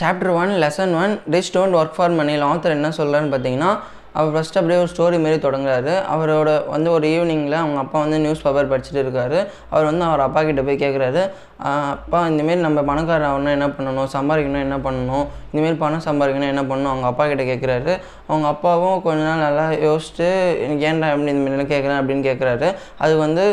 Chapter one lesson one rich don't work for மணியில் author என்ன சொல்கிறான்னு பார்த்தீங்கன்னா அவர் ஃபஸ்ட்டு அப்படியே ஒரு ஸ்டோரி மாரி தொடங்குறாரு. அவரோட வந்து ஒரு ஈவினிங்கில் அவங்க அப்பா வந்து நியூஸ் பேப்பர் படிச்சுட்டு இருக்காரு. அவர் வந்து அவர் அப்பா கிட்டே போய் கேட்குறாரு அப்பா இந்தமாரி நம்ம பணக்காரர் ஆகணும் என்ன பண்ணணும்? சம்பாதிக்கணும் என்ன பண்ணணும்? இந்தமாரி பணம் சம்பாதிக்கணும் என்ன பண்ணணும்? அவங்க அப்பா கிட்டே கேட்குறாரு அவங்க அப்பாவும் கொஞ்ச நாள் நல்லா யோசிச்சுட்டு எனக்கு ஏன்டா எப்படி இந்த மாதிரிலாம் கேட்குறேன் அப்படின்னு கேட்குறாரு அது வந்து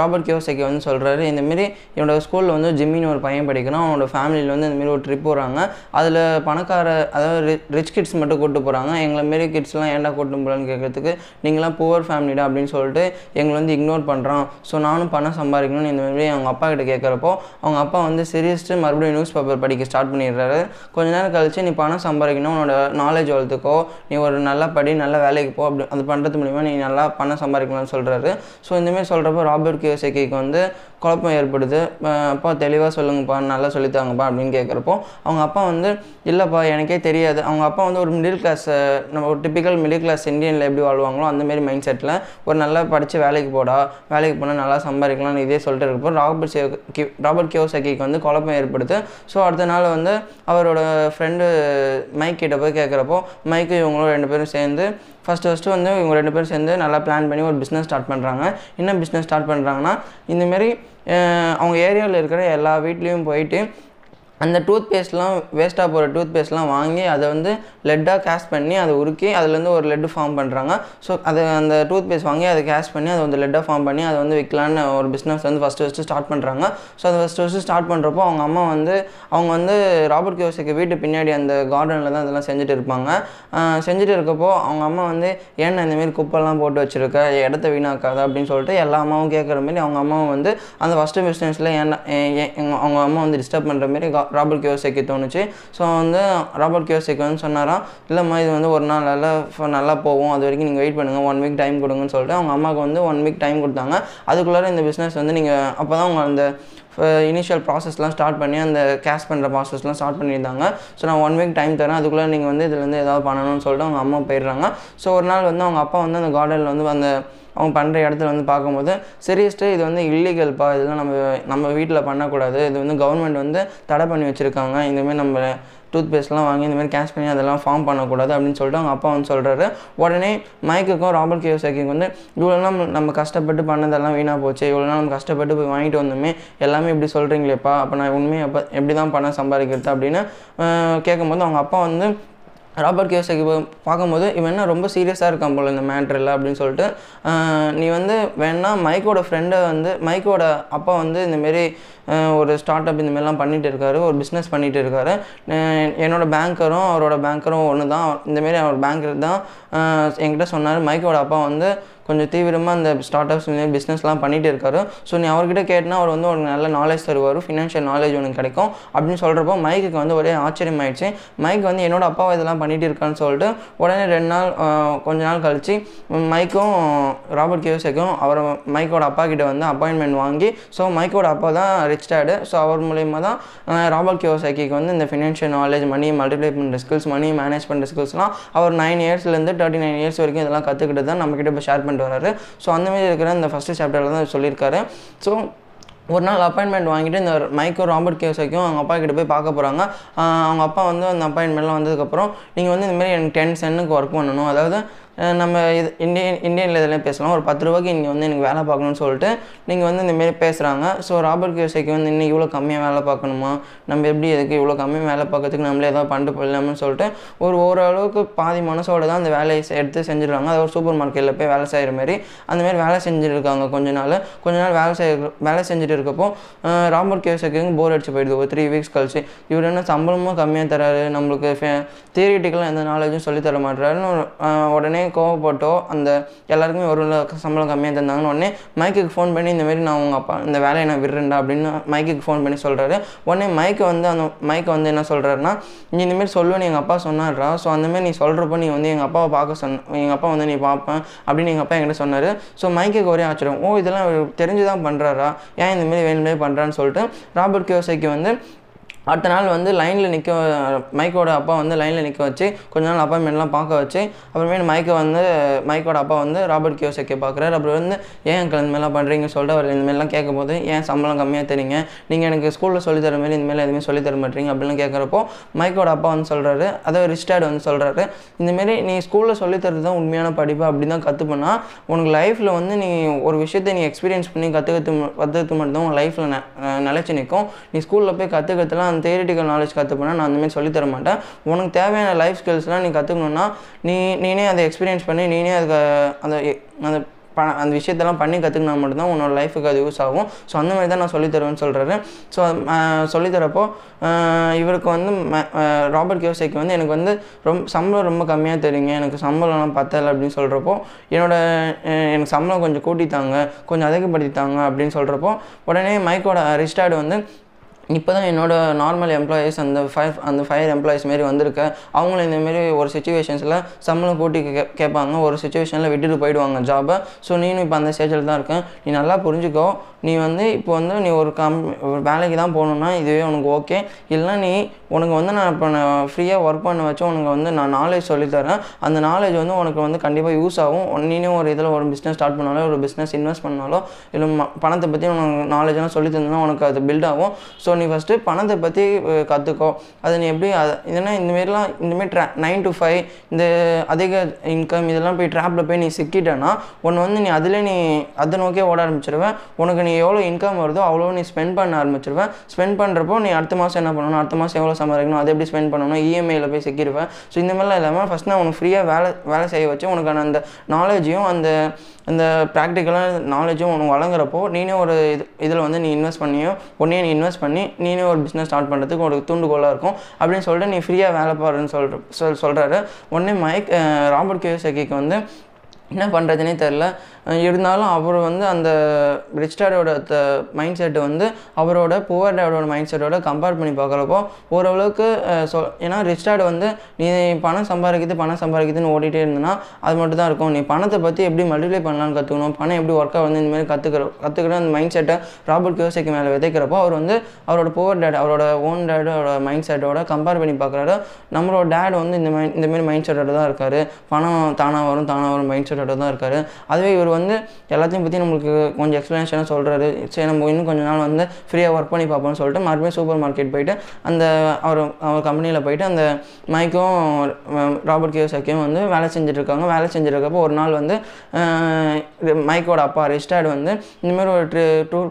ராபர்ட் கியோசைக்கு வந்து சொல்கிறாரு இந்தமாரி என்னோடய ஸ்கூலில் வந்து ஜிம்மின்னு ஒரு பையன் படிக்கிறான் அவனோட ஃபேமிலியில் வந்து இந்தமாரி ஒரு ட்ரிப் போகிறாங்க அதில் பணக்கார அதாவது ரிச் கிட்ஸ் மட்டும் கூப்பிட்டு போகிறாங்க எங்களை மாரி கிட்ஸ்லாம் ஏன்டா கூட்டு போகலான்னு கேட்கறதுக்கு நீங்களாம் புவர் ஃபேமிலிடா அப்படின்னு சொல்லிட்டு எங்களை வந்து இக்னோர் பண்ணுறான் ஸோ நானும் பணம் சம்பாதிக்கணும்னு இந்தமாரி அவங்க அப்பா கிட்ட கேட்குறப்போ அவங்க அப்பா வந்து சீரியஸ்ட்டு மறுபடியும் நியூஸ் பேப்பர் படிக்க ஸ்டார்ட் பண்ணிடுறாரு. கொஞ்ச நேரம் கழிச்சு நீ பணம் சம்பாதிக்கணும் உன்னோட நாலேஜ் வளர்த்துக்கோ. நீ ஒரு நல்ல படி நல்ல வேலைக்கு போ. அப்படி அது பண்ணுறது மூலிமா நீ நல்லா பணம் சம்பாதிக்கலாம்னு சொல்கிறாரு ஸோ இந்தமாரி சொல்கிறப்போ ராபர்ட் கியோசைக்கிக்கு வந்து குழப்பம் ஏற்படுது. அப்பா தெளிவாக சொல்லுங்கப்பா நல்லா சொல்லித்தாங்கப்பா அப்படின்னு கேட்குறப்போ அவங்க அப்பா வந்து இல்லைப்பா எனக்கே தெரியாது. அவங்க அப்பா வந்து ஒரு மிடில் கிளாஸ் நம்ம ஒரு டிப்பிக்கல் மிடில் கிளாஸ் இந்தியனில் எப்படி வாழ்வாங்களோ அந்தமாரி மைண்ட் செட்டில் ஒரு நல்லா படித்து வேலைக்கு போடா வேலைக்கு போனால் நல்லா சம்பாதிக்கலாம்னு இதே சொல்லிட்டு இருக்கப்போ ராபர்ட் சே ராபர்ட் கியோசக்கிக்கு வந்து குழப்பம் ஏற்படுது. ஸோ அடுத்த நாள் வந்து அவரோட ஃப்ரெண்டு மைக் கிட்ட போய் கேட்குறப்போ மைக்கு இவங்களும் ரெண்டு பேரும் சேர்ந்து ஃபஸ்ட்டு ஃபஸ்ட்டு வந்து இவங்க ரெண்டு பேரும் சேர்ந்து நல்லா பிளான் பண்ணி ஒரு பிஸ்னஸ் ஸ்டார்ட் பண்ணுறாங்க என்ன பிஸ்னஸ் ஸ்டார்ட் பண்ணுறாங்கன்னா இந்தமாரி அவங்க ஏரியாவில் இருக்கிற எல்லா வீட்லேயும் போயிட்டு அந்த டூத் பேஸ்ட்லாம் வேஸ்ட்டாக போகிற டூத் பேஸ்ட்லாம் வாங்கி அதை வந்து லெட்டாக கேஷ் பண்ணி அதை உருக்கி அதுலேருந்து ஒரு லெட்டு ஃபார்ம் பண்ணுறாங்க ஸோ அதை அந்த டூத் பேஸ்ட் வாங்கி அதை கேஷ் பண்ணி அதை வந்து லெட்டாக ஃபார்ம் பண்ணி அதை வந்து விற்கலான்னு ஒரு பிஸ்னஸ் வந்து ஃபஸ்ட்டு ஃபஸ்ட்டு ஸ்டார்ட் பண்ணுறாங்க ஸோ அதை ஃபஸ்ட்டு ஃபஸ்ட்டு ஸ்டார்ட் பண்ணுறப்போ அவங்க அம்மா வந்து அவங்க வந்து ராபர்ட் கியோசிக்கு வீட்டு பின்னாடி அந்த கார்டனில் தான் அதெல்லாம் செஞ்சுட்டு இருப்பாங்க. செஞ்சுட்டு இருக்கப்போ அவங்க அம்மா வந்து ஏன்னா இந்தமாரி குப்பெல்லாம் போட்டு வச்சுருக்க? இடத்த வீணாக்காத? அப்படின்னு சொல்லிட்டு எல்லா அம்மாவும் கேட்குற மாரி அவங்க அம்மாவும் வந்து அந்த ஃபஸ்ட்டு பிஸ்னஸில் ஏன்னா அவங்க அம்மா வந்து டிஸ்டர்ப் பண்ணுற மாரி ராபர்ட் கியோசைக்கு தோணுச்சு. ஸோ வந்து ராபர்ட் கியோசைக்கு வந்து சொன்னாராம் இல்லைம்மா இது வந்து ஒரு நாள் நல்லா நல்லா போகும். அது வரைக்கும் நீங்கள் வெயிட் பண்ணுங்கள் ஒன் வீக் டைம் கொடுங்கன்னு சொல்லிட்டு அவங்க அம்மாவுக்கு வந்து ஒன் வீக் டைம் கொடுத்தாங்க. அதுக்குள்ளார இந்த பிஸ்னஸ் வந்து நீங்கள் அப்போ தான் அவங்க அந்த இனிஷியல் ப்ராசஸ்லாம் ஸ்டார்ட் பண்ணி அந்த கேஷ் பண்ணுற ப்ராசஸ்லாம் ஸ்டார்ட் பண்ணியிருந்தாங்க. ஸோ நான் ஒன் வீக் டைம் தரேன். அதுக்குள்ளே நீங்கள் வந்து இதுலேருந்து ஏதாவது பண்ணணும்னு சொல்லிட்டு அவங்க அம்மா போயிடுறாங்க. ஸோ ஒரு நாள் வந்து அவங்க அப்பா வந்து அந்த கார்டனில் வந்து அந்த அவங்க பண்ணுற இடத்துல வந்து பார்க்கும்போது சீரியஸ்ட்டு இது வந்து இல்லீகல்ப்பா இதெல்லாம் நம்ம நம்ம வீட்டில் பண்ணக்கூடாது. இது வந்து கவர்மெண்ட் வந்து தடை பண்ணி வச்சுருக்காங்க. இந்தமாரி நம்ம டூத் பேஸ்ட்லாம் வாங்கி இந்தமாதிரி கேஷ் பண்ணி அதெல்லாம் ஃபார்ம் பண்ணக்கூடாது அப்படின்னு சொல்லிட்டு அவங்க அப்பா வந்து சொல்கிறாரு உடனே மைக்குக்கும் ராபர்ட் கியோசாக்கிக்கும் வந்து இவ்வளோ நாள் நம்ம கஷ்டப்பட்டு பண்ணதெல்லாம் வீணாக போச்சு. இவ்வளோ நாள் நம்ம கஷ்டப்பட்டு போய் வாங்கிட்டு வந்தோமே. எல்லாமே இப்படி சொல்கிறீங்களேப்பா அப்போ நான் உண்மையை அப்போ எப்படி தான் பணம் சம்பாதிக்கிறது? அப்படின்னு கேட்கும்போது அவங்க அப்பா வந்து ராபர்ட் கியோசைக்கு பார்க்கும்போது இவன் என்ன ரொம்ப சீரியஸாக இருக்கான் போல் இந்த மேட்ரில் அப்படின்னு சொல்லிட்டு நீ வந்து வேணா மைக்கோட ஃப்ரெண்டை வந்து மைக்கோட அப்பா வந்து இந்தமாரி ஒரு ஸ்டார்ட் அப் இந்தமாரிலாம் பண்ணிகிட்டு இருக்காரு ஒரு பிஸ்னஸ் பண்ணிகிட்டு இருக்காரு. என்னோடய பேங்கரும் அவரோட பேங்கரும் ஒன்று தான் இந்தமாரி அவர் பேங்கர் தான் என்கிட்ட சொன்னார். மைக்கோட அப்பா வந்து கொஞ்சம் தீவிரமாக அந்த ஸ்டார்ட் அப்ஸ் இந்த பிஸ்னஸ்லாம் பண்ணிகிட்டு இருக்காரு. ஸோ நீ அவர்கிட்ட கேட்டினா அவர் வந்து உனக்கு நல்ல நாலேஜ் தருவார் ஃபினான்ஷியல் நாலேஜ் உனக்கு கிடைக்கும் அப்படின்னு சொல்கிறப்போ மைக்குக்கு வந்து ஒரே ஆச்சரியம் ஆயிடுச்சு. மைக் வந்து என்னோட அப்பாவை இதெல்லாம் பண்ணிகிட்டு இருக்கான்னு சொல்லிட்டு உடனே ரெண்டு நாள் கொஞ்ச நாள் கழித்து மைக்கும் ராபர்ட் கியோசக்கும் அவர் மைக்கோட அப்பா கிட்ட வந்து அப்பாயின்மெண்ட் வாங்கி ஸோ மைக்கோட அப்பா தான் ரிச் டேடு ஸோ அவர் மூலயமா தான் ராபர்ட் கியோசாக்கிக்கு வந்து இந்த ஃபினான்ஷியல் நாலேஜ் மணி மல்டிப்ளை பண்ணுற ஸ்கில்ஸ் மணி மேனேஜ் பண்ணுற ஸ்கில்ஸ்லாம் அவர் நைன் இயர்ஸ்லேருந்து தேர்ட்டி நைன் இயர்ஸ் வரைக்கும் இதெல்லாம் கற்றுக்கிட்டு தான் நம்மக்கிட்ட இப்போ ஷேர் பண்ணிட்டு வராரு ஸோ அந்தமாரி இருக்கிற இந்த ஃபஸ்ட்டு சாப்டரில் தான் சொல்லியிருக்காரு. ஸோ ஒரு நாள் அப்பாயின்மெண்ட் வாங்கிட்டு இந்த மைக்கோ ராபர்ட் கேசைக்கும் அவங்க அப்பா கிட்ட போய் பார்க்க போகிறாங்க அவங்க அப்பா வந்து அந்த அப்பாயின்மெண்ட்லாம் வந்ததுக்கப்புறம் நீங்கள் வந்து இந்தமாரி எனக்கு டென் சென்னுக்கு ஒர்க் பண்ணணும். அதாவது நம்ம இது இந்தியன் இந்தியனில் இதில் பேசலாம். ஒரு பத்து ரூபாய்க்கு இங்கே வந்து எனக்கு வேலை பார்க்கணும்னு சொல்லிட்டு நீங்கள் வந்து இந்தமாரி பேசுகிறாங்க ஸோ ராபர்ட் கியோசைக்கு வந்து இன்னும் இவ்வளோ கம்மியாக வேலை பார்க்கணுமா? நம்ம எப்படி எதுக்கு இவ்வளோ கம்மியாக வேலை பார்க்கறதுக்கு நம்மளே ஏதாவது பண்ணிட்டு போயிடலாம்னு சொல்லிட்டு ஒரு ஓரளவுக்கு பாதி மனசோட தான் அந்த வேலையை எடுத்து செஞ்சுருக்காங்க அது ஒரு சூப்பர் மார்க்கெட்டில் போய் வேலை செய்கிற மாதிரி அந்தமாரி வேலை செஞ்சுருக்காங்க கொஞ்ச நாள். கொஞ்ச நாள் வேலை செய் வேலை செஞ்சுட்டு இருக்கப்போ ராபர்ட் கியோசைக்கு போர் அடிச்சு போயிடுது. ஒரு த்ரீ வீக்ஸ் கழிச்சு. இவர் என்ன சம்பளமும் கம்மியாக தராரு நம்மளுக்கு தியரிட்டிக்கலாக எந்த நாலேஜும் சொல்லித்தர மாட்டுறாருன்னு உடனே கோவப்பட்டோ அந்த எல்லாருக்குமே ஒரு சம்பளம் கம்மியாக தந்தாங்கன்னு உடனே மைக்குக்கு ஃபோன் பண்ணி இந்தமாரி நான் உங்கள் அப்பா இந்த வேலையை நான் விடுறேன்டா அப்படின்னு மைக்குக்கு ஃபோன் பண்ணி சொல்கிறாரு உடனே மைக்கை வந்து அந்த மைக்கை வந்து என்ன சொல்கிறாருன்னா நீ இந்தமாரி சொல்லுவேன் எங்கள் அப்பா சொன்னார்ரா ஸோ அந்தமாரி நீ சொல்கிறப்போ நீ வந்து எங்கள் அப்பாவை பார்க்க சொன்ன எங்கள் அப்பா வந்து நீ பார்ப்பேன் அப்படின்னு எங்கள் அப்பா என்கிட்ட சொன்னார். ஸோ மைக்குக்கு ஒரே ஆச்சரியம். ஓ இதெல்லாம் தெரிஞ்சு தான் பண்ணுறாரா ஏன் இந்தமாரி வேணுமே பண்ணுறான்னு சொல்லிட்டு ராபர்ட் கியோசைக்கு வந்து அடுத்த நாள் வந்து லைனில் நிற்க மைக்கோட அப்பா வந்து லைனில் நிற்க வச்சு கொஞ்ச நாள் அப்பாயின்மெண்ட்லாம் பார்க்க வச்சு அப்புறமே மைக்கை வந்து மைக்கோட அப்பா வந்து ராபர்ட் கியோசக்கே பார்க்குறாரு. அப்புறம் வந்து ஏன் அங்கிள் இந்த மாதிரிலாம் பண்ணுறீங்கன்னு சொல்லிட்டு அவர் இந்தமாரிலாம் கேட்கும் போது ஏன் சம்பளம் கம்மியாக தரீங்க? நீங்கள் எனக்கு ஸ்கூலில் சொல்லித்தர தர மாதிரி இந்த எதுவுமே சொல்லி தர மாட்டீங்க அப்படின்னு கேட்குறப்போ மைக்கோட அப்பா வந்து சொல்கிறாரு அதாவது ரிஸ்டார்டு வந்து சொல்கிறாரு இந்தமாரி நீ ஸ்கூலில் சொல்லித்தரது தான் உண்மையான படிப்பு அப்படி தான் கற்றுப்போனா உனக்கு லைஃப்பில் வந்து நீ ஒரு விஷயத்தை நீ எக்ஸ்பீரியன்ஸ் பண்ணி கற்றுக்கிறது கற்றுக்கிறது மட்டும்தான் உன் லைஃப்பில் நிலச்சி நிற்கும் நீ ஸ்கூலில் போய் கற்றுக்கிறதுலாம் நான் தேரிட்டிக்கல் நாலேஜ் கற்றுப்பேன் நான் அந்த மாதிரி சொல்லித் தர மாட்டேன். உனக்கு தேவையான லைஃப் ஸ்கில்ஸ்லாம் நீ கற்றுக்கணுன்னா நீ நீனே அதை எக்ஸ்பீரியன்ஸ் பண்ணி நீனே அதுக்கு அந்த அந்த ப அந்த விஷயத்தெல்லாம் பண்ணி கற்றுக்கினா மட்டும்தான் உன்னோட லைஃபுக்கு அது யூஸ் ஆகும். ஸோ அந்த மாதிரி தான் நான் சொல்லித்தருவேன்னு சொல்கிறாரு ஸோ சொல்லித்தரப்போ இவருக்கு வந்து ம- ராபர்ட் கியோசைக்கு வந்து எனக்கு வந்து ரொம்ப சம்பளம் ரொம்ப கம்மியாக தெரியுங்க. எனக்கு சம்பளம்லாம் பத்தலை அப்படின்னு சொல்கிறப்போ என்னோட எனக்கு சம்பளம் கொஞ்சம் கூட்டித்தாங்க கொஞ்சம் அதிகப்படுத்தித்தாங்க அப்படின்னு சொல்கிறப்போ உடனே மைக்கோட ரிஸ்டார்டு வந்து இப்போ தான் என்னோட நார்மல் எம்ப்ளாயீஸ் அந்த ஃபைவ் அந்த ஃபைவ் எம்ப்ளாயீஸ் மாரி வந்திருக்க. அவங்களும் இந்தமாரி ஒரு சுச்சுவேஷன்ஸில் சம்பளம் கூட்டி கே கேட்பாங்க ஒரு சுச்சுவேஷனில் விட்டுட்டு போயிடுவாங்க ஜாபை ஸோ நீனும் இப்போ அந்த ஸ்டேஜில் தான் இருக்கேன் நீ நல்லா புரிஞ்சுக்கோ. நீ வந்து இப்போ வந்து நீ ஒரு கம் ஒரு வேலைக்கு தான் போகணுன்னா இதுவே உனக்கு ஓகே இல்லைனா நீ உனக்கு வந்து நான் இப்போ நான் ஃப்ரீயாக ஒர்க் பண்ண வச்சு உனக்கு வந்து நான் நாலேஜ் சொல்லித்தரேன் அந்த நாலேஜ் வந்து உனக்கு வந்து கண்டிப்பாக யூஸ் ஆகும். நீனும் நீனே ஒரு இதில் ஒரு பிஸ்னஸ் ஸ்டார்ட் பண்ணாலோ ஒரு பிஸ்னஸ் இன்வெஸ்ட் பண்ணாலோ இல்லை பணத்தை பற்றி உனக்கு நாலேஜ்லாம் சொல்லி தந்தா உனக்கு அது பில்ட் ஆகும். ஸோ நீ ஃபஸ்ட்டு பணத்தை பற்றி கற்றுக்கோ அது நீ எப்படி அது இதனா இந்தமாரிலாம் இந்தமாரி ட்ரா நைன் டு ஃபைவ் இந்த அதிக இன்கம் இதெல்லாம் போய் ட்ராப்பில் போய் நீ சிக்கிட்டேன்னா ஒன்று வந்து நீ அதிலே நீ அதை நோக்கே ஓட ஆரம்பிச்சிருவேன். உனக்கு நீ எவ்வளோ இன்கம் வருதோ அவ்வளோ நீ ஸ்பெண்ட் பண்ண ஆரம்பிச்சிருவேன். ஸ்பெண்ட் பண்ணுறப்போ நீ அடுத்த மாதம் என்ன பண்ணணும்? அடுத்த மாதம் எவ்வளோ சம்பாதிக்கணும்? அதை எப்படி ஸ்பெண்ட் பண்ணணும்? இஎம்ஐயில் போய் சிக்கிடுவேன் ஸோ இந்த மாதிரிலாம் இல்லாமல் ஃபஸ்ட் நான் உனக்கு ஃப்ரீயாக வேலை வேலை செய்ய வச்சு உனக்கான அந்த நாலேஜையும் அந்த அந்த ப்ராக்டிக்கலாக நாலேஜும் உனக்கு வழங்குறப்போ நீனே ஒரு இது இதில் வந்து நீ இன்வெஸ்ட் பண்ணியும் உடனே நீ இன்வெஸ்ட் பண்ணி நீனே ஒரு பிஸ்னஸ் ஸ்டார்ட் பண்ணுறதுக்கு உங்களுக்கு தூண்டுகோலாக இருக்கும். அப்படின்னு சொல்லிட்டு நீ ஃப்ரீயாக வேலை பாருன்னு சொல்கிற சொல் சொல்கிறாரு உடனே மைக் ராபர்ட் கியோசகிக்கு வந்து என்ன பண்ணுறதுனே தெரில இருந்தாலும் அவர் வந்து அந்த ரிச் டேடோட மைண்ட் செட்டு வந்து அவரோட புவர் டேடோட மைண்ட் செட்டோட கம்பேர் பண்ணி பார்க்குறப்போ ஓரளவுக்கு சொ ஏன்னா ரிச் டேட் வந்து நீ பணம் சம்பாதிக்குது பணம் சம்பாதிக்குதுன்னு ஓடிட்டே இருந்தனா அது மட்டும் தான் இருக்கும். நீ பணத்தை பற்றி எப்படி மல்டிப்ளை பண்ணலாம்னு கற்றுக்கணும் பணம் எப்படி ஒர்க்காக வந்து இந்தமாரி கற்றுக்கிற கற்றுக்கிற அந்த மைண்ட் செட்டை ராபர்ட் கியோசைக்கு மேலே விதைக்கிறப்போ அவர் வந்து அவரோட புவர் டேட் அவரோட ஓன் டேடோட மைண்ட் செட்டோட கம்பேர் பண்ணி பார்க்குறாரு. நம்மளோட டேட் வந்து இந்த மைண்ட் இந்தமாரி மைண்ட் செட்டோட தான் இருக்காரு. பணம் தானாக வரும் தானாக வரும் மைண்ட் செட்டோட தான் இருக்காரு. அதுவே இவர் வந்து எல்லாத்தையும் பற்றி நம்மளுக்கு கொஞ்சம் எக்ஸ்ப்ளனேஷனாக சொல்கிறாரு சரி நம்ம இன்னும் கொஞ்ச நாள் வந்து ஃப்ரீயாக ஒர்க் பண்ணி பார்ப்போம்னு சொல்லிட்டு மறுபடியும் சூப்பர் மார்க்கெட் போயிட்டு அந்த அவர் அவர் கம்பெனியில் போயிட்டு அந்த மைக்கும் ராபர்ட் கியோசாக்கியும் வந்து வேலை செஞ்சுட்ருக்காங்க. வேலை செஞ்சுருக்கப்போ ஒரு நாள் வந்து மைக்கோட அப்பா ரிஸ்டார்டு வந்து இந்தமாரி ஒரு ட்ரி டூர்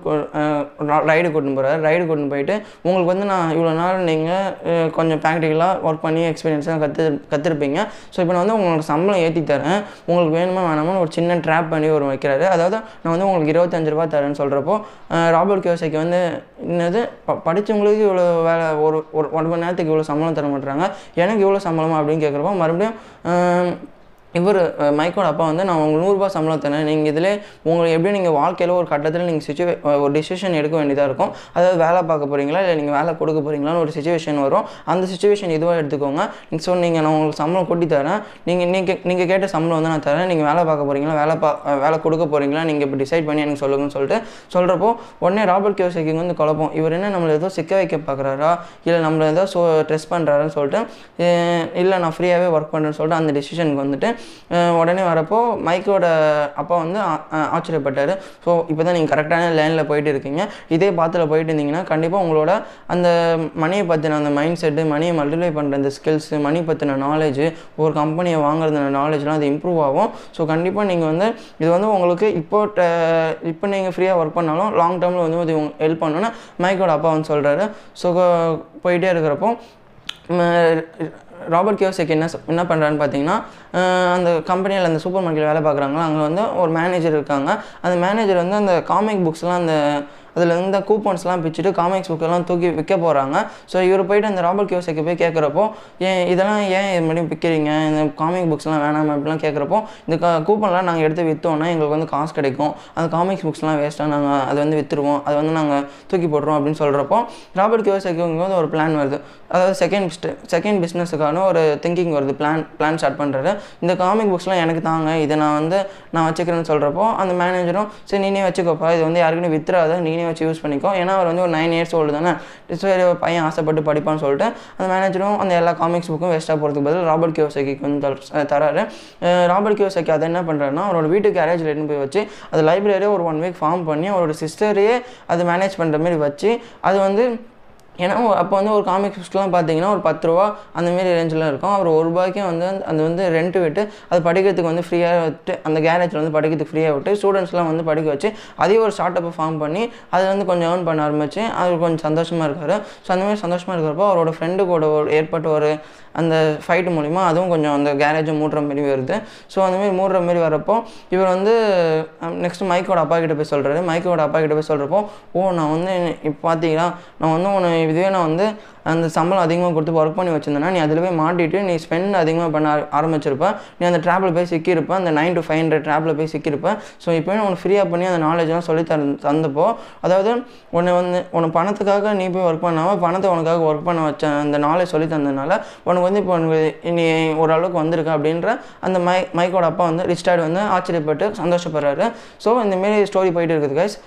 ரைடு கூட்டின்னு போகிறாரு ரைடு கூட்டின்னு போயிட்டு உங்களுக்கு வந்து நான் இவ்வளோ நாள் நீங்கள் கொஞ்சம் ப்ராக்டிக்கலாக ஒர்க் பண்ணி எக்ஸ்பீரியன்ஸாக கற்று கற்றுருப்பீங்க ஸோ இப்போ நான் வந்து உங்களுக்கு சம்பளம் ஏற்றி தரேன். உங்களுக்கு வேணுமா வேணாமா ஒரு சின்ன ட்ராப் பண்ணி ஒரு வைக்கிறாரு. அதாவது நான் வந்து உங்களுக்கு இருபத்தஞ்சு ரூபா தரேன்னு சொல்கிறப்போ ராபர்ட் கியோசைக்கு வந்து என்னது? ப படித்தவங்களுக்கு இவ்வளோ வேலை ஒரு ஒரு ஒன் மணி நேரத்துக்கு இவ்வளோ சம்பளம் தர மாட்டுறாங்க எனக்கு இவ்வளோ சம்பளமா? அப்படின்னு கேட்குறப்போ மறுபடியும் இவர் மைக்கோட அப்பா வந்து நான் உங்களுக்கு நூறுரூபா சம்பளம் தரேன். நீங்கள் இதில் உங்களுக்கு எப்படி நீங்கள் வாழ்க்கையில் ஒரு கட்டத்தில் நீங்கள் சுச்சுவே ஒரு டிசிஷன் எடுக்க வேண்டியதாக இருக்கும். அதாவது வேலை பார்க்க போகிறீங்களா இல்லை நீங்கள் வேலை கொடுக்க போகிறீங்களான்னு ஒரு சுச்சுவேஷன் வரும். அந்த சுச்சுவேஷன் இதுவாக எடுத்துக்கோங்க. ஸோ நீங்கள் நான் உங்களுக்கு சம்பளம் கொட்டி தரேன். நீங்கள் நீங்கள் நீங்கள் கேட்ட சம்பளம் வந்து நான் தரேன். நீங்கள் வேலை பார்க்க போகிறீங்களா வேலை பா வேலை கொடுக்க போகிறீங்களா நீங்கள் இப்போ டிசைட் பண்ணி எனக்கு சொல்லுங்கன்னு சொல்லிட்டு சொல்கிறப்போ உடனே ராபர்ட் கியோசைக்கு வந்து குழப்பம். இவர் என்ன நம்மளை ஏதோ சிக்க வைக்க பார்க்குறாரா இல்லை நம்மளை ஏதோ ஸோ ட்ரெஸ் பண்ணுறாருன்னு சொல்லிட்டு இல்லை நான் ஃப்ரீயாகவே ஒர்க் பண்ணுறேன்னு சொல்லிட்டு அந்த டிசிஷனுக்கு வந்துட்டு உடனே வரப்போ மைக்கோட அப்பா வந்து ஆச்சரியப்பட்டார். ஸோ இப்போ தான் நீங்கள் கரெக்டான லைனில் போயிட்டு இருக்கீங்க. இதே பாத்தில் போயிட்டு இருந்தீங்கன்னா கண்டிப்பாக உங்களோட அந்த மணியை பற்றின அந்த மைண்ட் செட்டு மணியை மல்டிப்ளை பண்ணுற அந்த ஸ்கில்ஸு மணி பற்றின நாலேஜ் ஒரு கம்பெனியை வாங்குறது நாலேஜ்லாம் அது இம்ப்ரூவ் ஆகும். ஸோ கண்டிப்பாக நீங்கள் வந்து இது வந்து உங்களுக்கு இப்போ இப்போ நீங்கள் ஃப்ரீயாக ஒர்க் பண்ணாலும் லாங் டேர்மில் வந்து இது ஹெல்ப் பண்ணணும்னா மைக்கோட அப்பா வந்து சொல்கிறாரு ஸோ போயிட்டே இருக்கிறப்போ ராபர்ட் கியோசெக் என்ன என்ன பண்ணுறான்னு பார்த்தீங்கன்னா அந்த கம்பெனியில் அந்த சூப்பர் மார்க்கெட்டில் வேலை பார்க்குறாங்களா அங்கே வந்து ஒரு மேனேஜர் இருக்காங்க. அந்த மேனேஜர் வந்து அந்த காமிக் புக்ஸ்லாம் அந்த அதில் இந்த கூப்பன்ஸ்லாம் பிச்சுட்டு காமிக்ஸ் புக்கெல்லாம் தூக்கி விற்க போகிறாங்க ஸோ இவர் போயிட்டு அந்த ராபர்ட் கியோசைக்கு போய் கேட்குறப்போ ஏன் இதெல்லாம் ஏன் இது மாதிரி விற்கிறீங்க இந்த காமிக் புக்ஸ்லாம் வேணாம் அப்படிலாம் கேட்குறப்போ இந்த கூப்பன்லாம் நாங்கள் எடுத்து விற்றோன்னா எங்களுக்கு வந்து காசு கிடைக்கும். அந்த காமிக்ஸ் புக்ஸ்லாம் வேஸ்ட்டாக நாங்கள் அதை வந்து விற்றுருவோம் அதை வந்து நாங்கள் தூக்கி போட்டுருவோம் அப்படின்னு சொல்கிறப்போ ராபர்ட் கியோசைக்கு வந்து ஒரு பிளான் வருது. அதாவது செகண்ட் செகண்ட் பிஸ்னஸுக்கான ஒரு திங்கிங் வருது. பிளான் பிளான் ஸ்டார்ட் பண்ணுறாரு இந்த காமிக் புக்ஸ்லாம் எனக்கு தாங்க. இதை நான் வந்து நான் வச்சுக்கிறேன்னு சொல்கிறப்போ அந்த மேனேஜரும் சரி நீனே வச்சுக்கோப்பா. இது வந்து யாருக்குன்னு வித்துறாத. நீனே நீ வச்சு யூஸ் பண்ணிக்கோ. ஏன்னா அவர் வந்து ஒரு நைன் இயர்ஸ் ஓல்டு தானே. சரி பையன் ஆசைப்பட்டு படிப்பான்னு சொல்லிட்டு அந்த மேனேஜரும் அந்த எல்லா காமிக்ஸ் புக்கும் வேஸ்ட்டாக போகிறதுக்கு பதில் ராபர்ட் கியோசக்கிக்கு வந்து தராரு ராபர்ட் கியோசக்கி அதை என்ன பண்ணுறாருன்னா அவரோட வீட்டு கேரேஜில் எடுத்து போய் வச்சு அது லைப்ரரியே ஒரு ஒன் வீக் ஃபார்ம் பண்ணி அவரோட சிஸ்டரையே அது மேனேஜ் பண்ணுற மாதிரி வச்சு அது வந்து ஏன்னா அப்போ வந்து ஒரு காமிக் புக்ஸ்லாம் பார்த்தீங்கன்னா ஒரு பத்து ரூபா அந்த ரேஞ்செலாம் இருக்கும். அவர் ஒரு ரூபாய்க்கே வந்து அது வந்து ரெண்ட் விட்டு அது படிக்கிறதுக்கு வந்து ஃப்ரீயாக விட்டு அந்த கேரேஜில் வந்து படிக்கிறதுக்கு ஃப்ரீயாக விட்டு ஸ்டூடெண்ட்ஸ்லாம் வந்து படிக்க வச்சு அதையும் ஒரு ஸ்டார்ட் அப்பை ஃபார்ம் பண்ணி அது வந்து கொஞ்சம் ஏர்ன் பண்ண ஆரம்பிச்சு அவர் கொஞ்சம் சந்தோஷமாக இருக்கார். ஸோ அந்தமாதிரி சந்தோஷமாக இருக்கிறப்போ அவரோட ஃப்ரெண்டு கூட ஒரு ஏற்பட்ட ஒரு அந்த ஃபைட் மூலிமா அதுவும் கொஞ்சம் அந்த கேரேஜை மூடுற மாரி வருது. ஸோ அந்தமாரி மூடுற மாதிரி வரப்போ இவர் வந்து நெக்ஸ்ட் மைக்கோட அப்பா கிட்ட போய் சொல்கிறாரு மைக்கோட அப்பா கிட்ட போய் சொல்கிறப்போ ஓ நான் வந்து இப்போ பார்த்தீங்கன்னா நான் வந்து உன்னை இதுவே நான் வந்து அந்த சம்பளம் அதிகமாக கொடுத்து ஒர்க் பண்ணி வச்சிருந்தேன்னா நீ அதில் போய் மாட்டிட்டு நீ ஸ்பெண்ட் அதிகமாக பண்ண ஆர- ஆரம்பிச்சிருப்ப. நீ அந்த ட்ராப்பில் போய் சிக்கியிருப்ப அந்த நைன் டு ஃபைவ் ஹண்ட்ரட் ட்ராப்பில் போய் சிக்கியிருப்ப. ஸோ இப்போ உனக்கு ஃப்ரீயாக பண்ணி அந்த நாலேஜ்லாம் சொல்லி தர தந்தப்போ அதாவது உன்னை வந்து உன்னை பணத்துக்காக நீ போய் ஒர்க் பண்ணாமல் பணத்தை உனக்காக ஒர்க் பண்ண வச்ச அந்த நாலேஜ் சொல்லி தந்ததுனால உனக்கு வந்து இப்போ உனக்கு நீ ஓரளவுக்கு வந்திருக்க அப்படின்ற அந்த மை மைக்கோட அப்பா வந்து ரிஸ்டார்ட் வந்து ஆச்சரியப்பட்டு சந்தோஷப்படுறாரு. ஸோ இந்தமாரி ஸ்டோரி போயிட்டு இருக்குது guys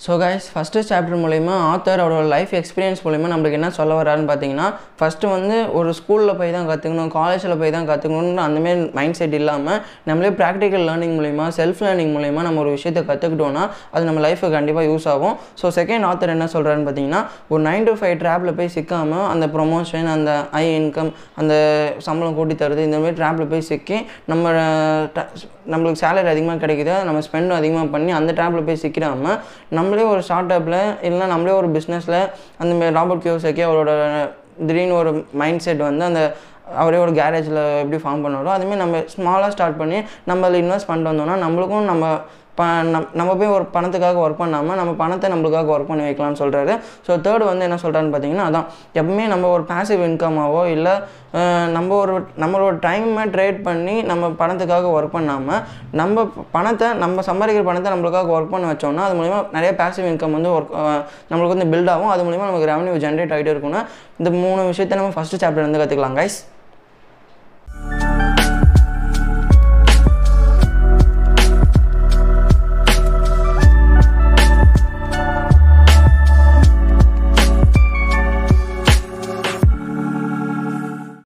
so guys first chapter மூலயமா ஆத்தர் அவரோட லைஃப் எக்ஸ்பீரியன்ஸ் மூலயமா நம்மளுக்கு என்ன சொல்ல வராருன்னு பார்த்தீங்கன்னா ஃபஸ்ட்டு வந்து ஒரு ஸ்கூலில் போய் தான் கற்றுக்கணும் காலேஜில் போய் தான் கற்றுக்கணும்னு அந்தமாரி மைண்ட் செட் இல்லாமல் நம்மளே ப்ராக்டிக்கல் லேர்னிங் மூலயமா செல்ஃப் லேர்னிங் மூலயமா நம்ம ஒரு விஷயத்தை கற்றுக்கிட்டோன்னா அது நம்ம லைஃபுக்கு கண்டிப்பாக யூஸ் ஆகும். ஸோ செகண்ட் ஆத்தர் என்ன சொல்கிறாருன்னு பார்த்தீங்கன்னா ஒரு நைன் டு ஃபைவ் ட்ராப்பில் போய் சிக்காமல் அந்த ப்ரொமோஷன் அந்த ஐ இன்கம் அந்த சம்பளம் கூட்டி தருது இந்தமாரி ட்ராப்பில் போய் சிக்கி நம்ம நம்மளுக்கு சேலரி அதிகமாக கிடைக்குது நம்ம ஸ்பெண்டும் அதிகமாக பண்ணி அந்த ட்ராப்பில் போய் சிக்கிறாமல் நம்மளே ஒரு ஸ்டார்ட் அப்பில் இல்லைனா நம்மளே ஒரு பிஸ்னஸில் அந்த மாதிரி ராபர்ட் கியோசக்கி அவரோட திடீர்னு ஒரு மைண்ட் செட் வந்து அந்த அவரே ஒரு கேரேஜில் எப்படி ஃபார்ம் பண்ணாரோ அதுமாரி நம்ம ஸ்மாலாக ஸ்டார்ட் பண்ணி நம்ம அதில் இன்வெஸ்ட் பண்ணிட்டு வந்தோம்னா நம்மளுக்கும் நம்ம ப நம் நம்ம போய் ஒரு பணத்துக்காக ஒர்க் பண்ணாமல் நம்ம பணத்தை நம்மளுக்காக ஒர்க் பண்ணி வைக்கலாம்னு சொல்கிறாரு ஸோ தேர்ட் வந்து என்ன சொல்கிறான்னு பார்த்தீங்கன்னா அதான். எப்பவுமே நம்ம ஒரு பாசிவ் இன்கமாவோ இல்லை நம்ம ஒரு நம்மளோட டைமை ட்ரேட் பண்ணி நம்ம பணத்துக்காக ஒர்க் பண்ணாமல் நம்ம பணத்தை நம்ம சம்பாதிக்கிற பணத்தை நம்மளுக்காக ஒர்க் பண்ண வச்சோம்னா அது மூலிமா நிறைய பேசிவ் இன்கம் வந்து ஒர்க் நம்மளுக்கு வந்து பில்ட் ஆகும். அது மூலிமா நமக்கு ரெவன்யூ ஜென்ரேட் ஆகிட்டே இருக்கும்னா இந்த மூணு விஷயத்தை நம்ம ஃபஸ்ட்டு சாப்டர் வந்து கற்றுக்கலாம் கைஸ்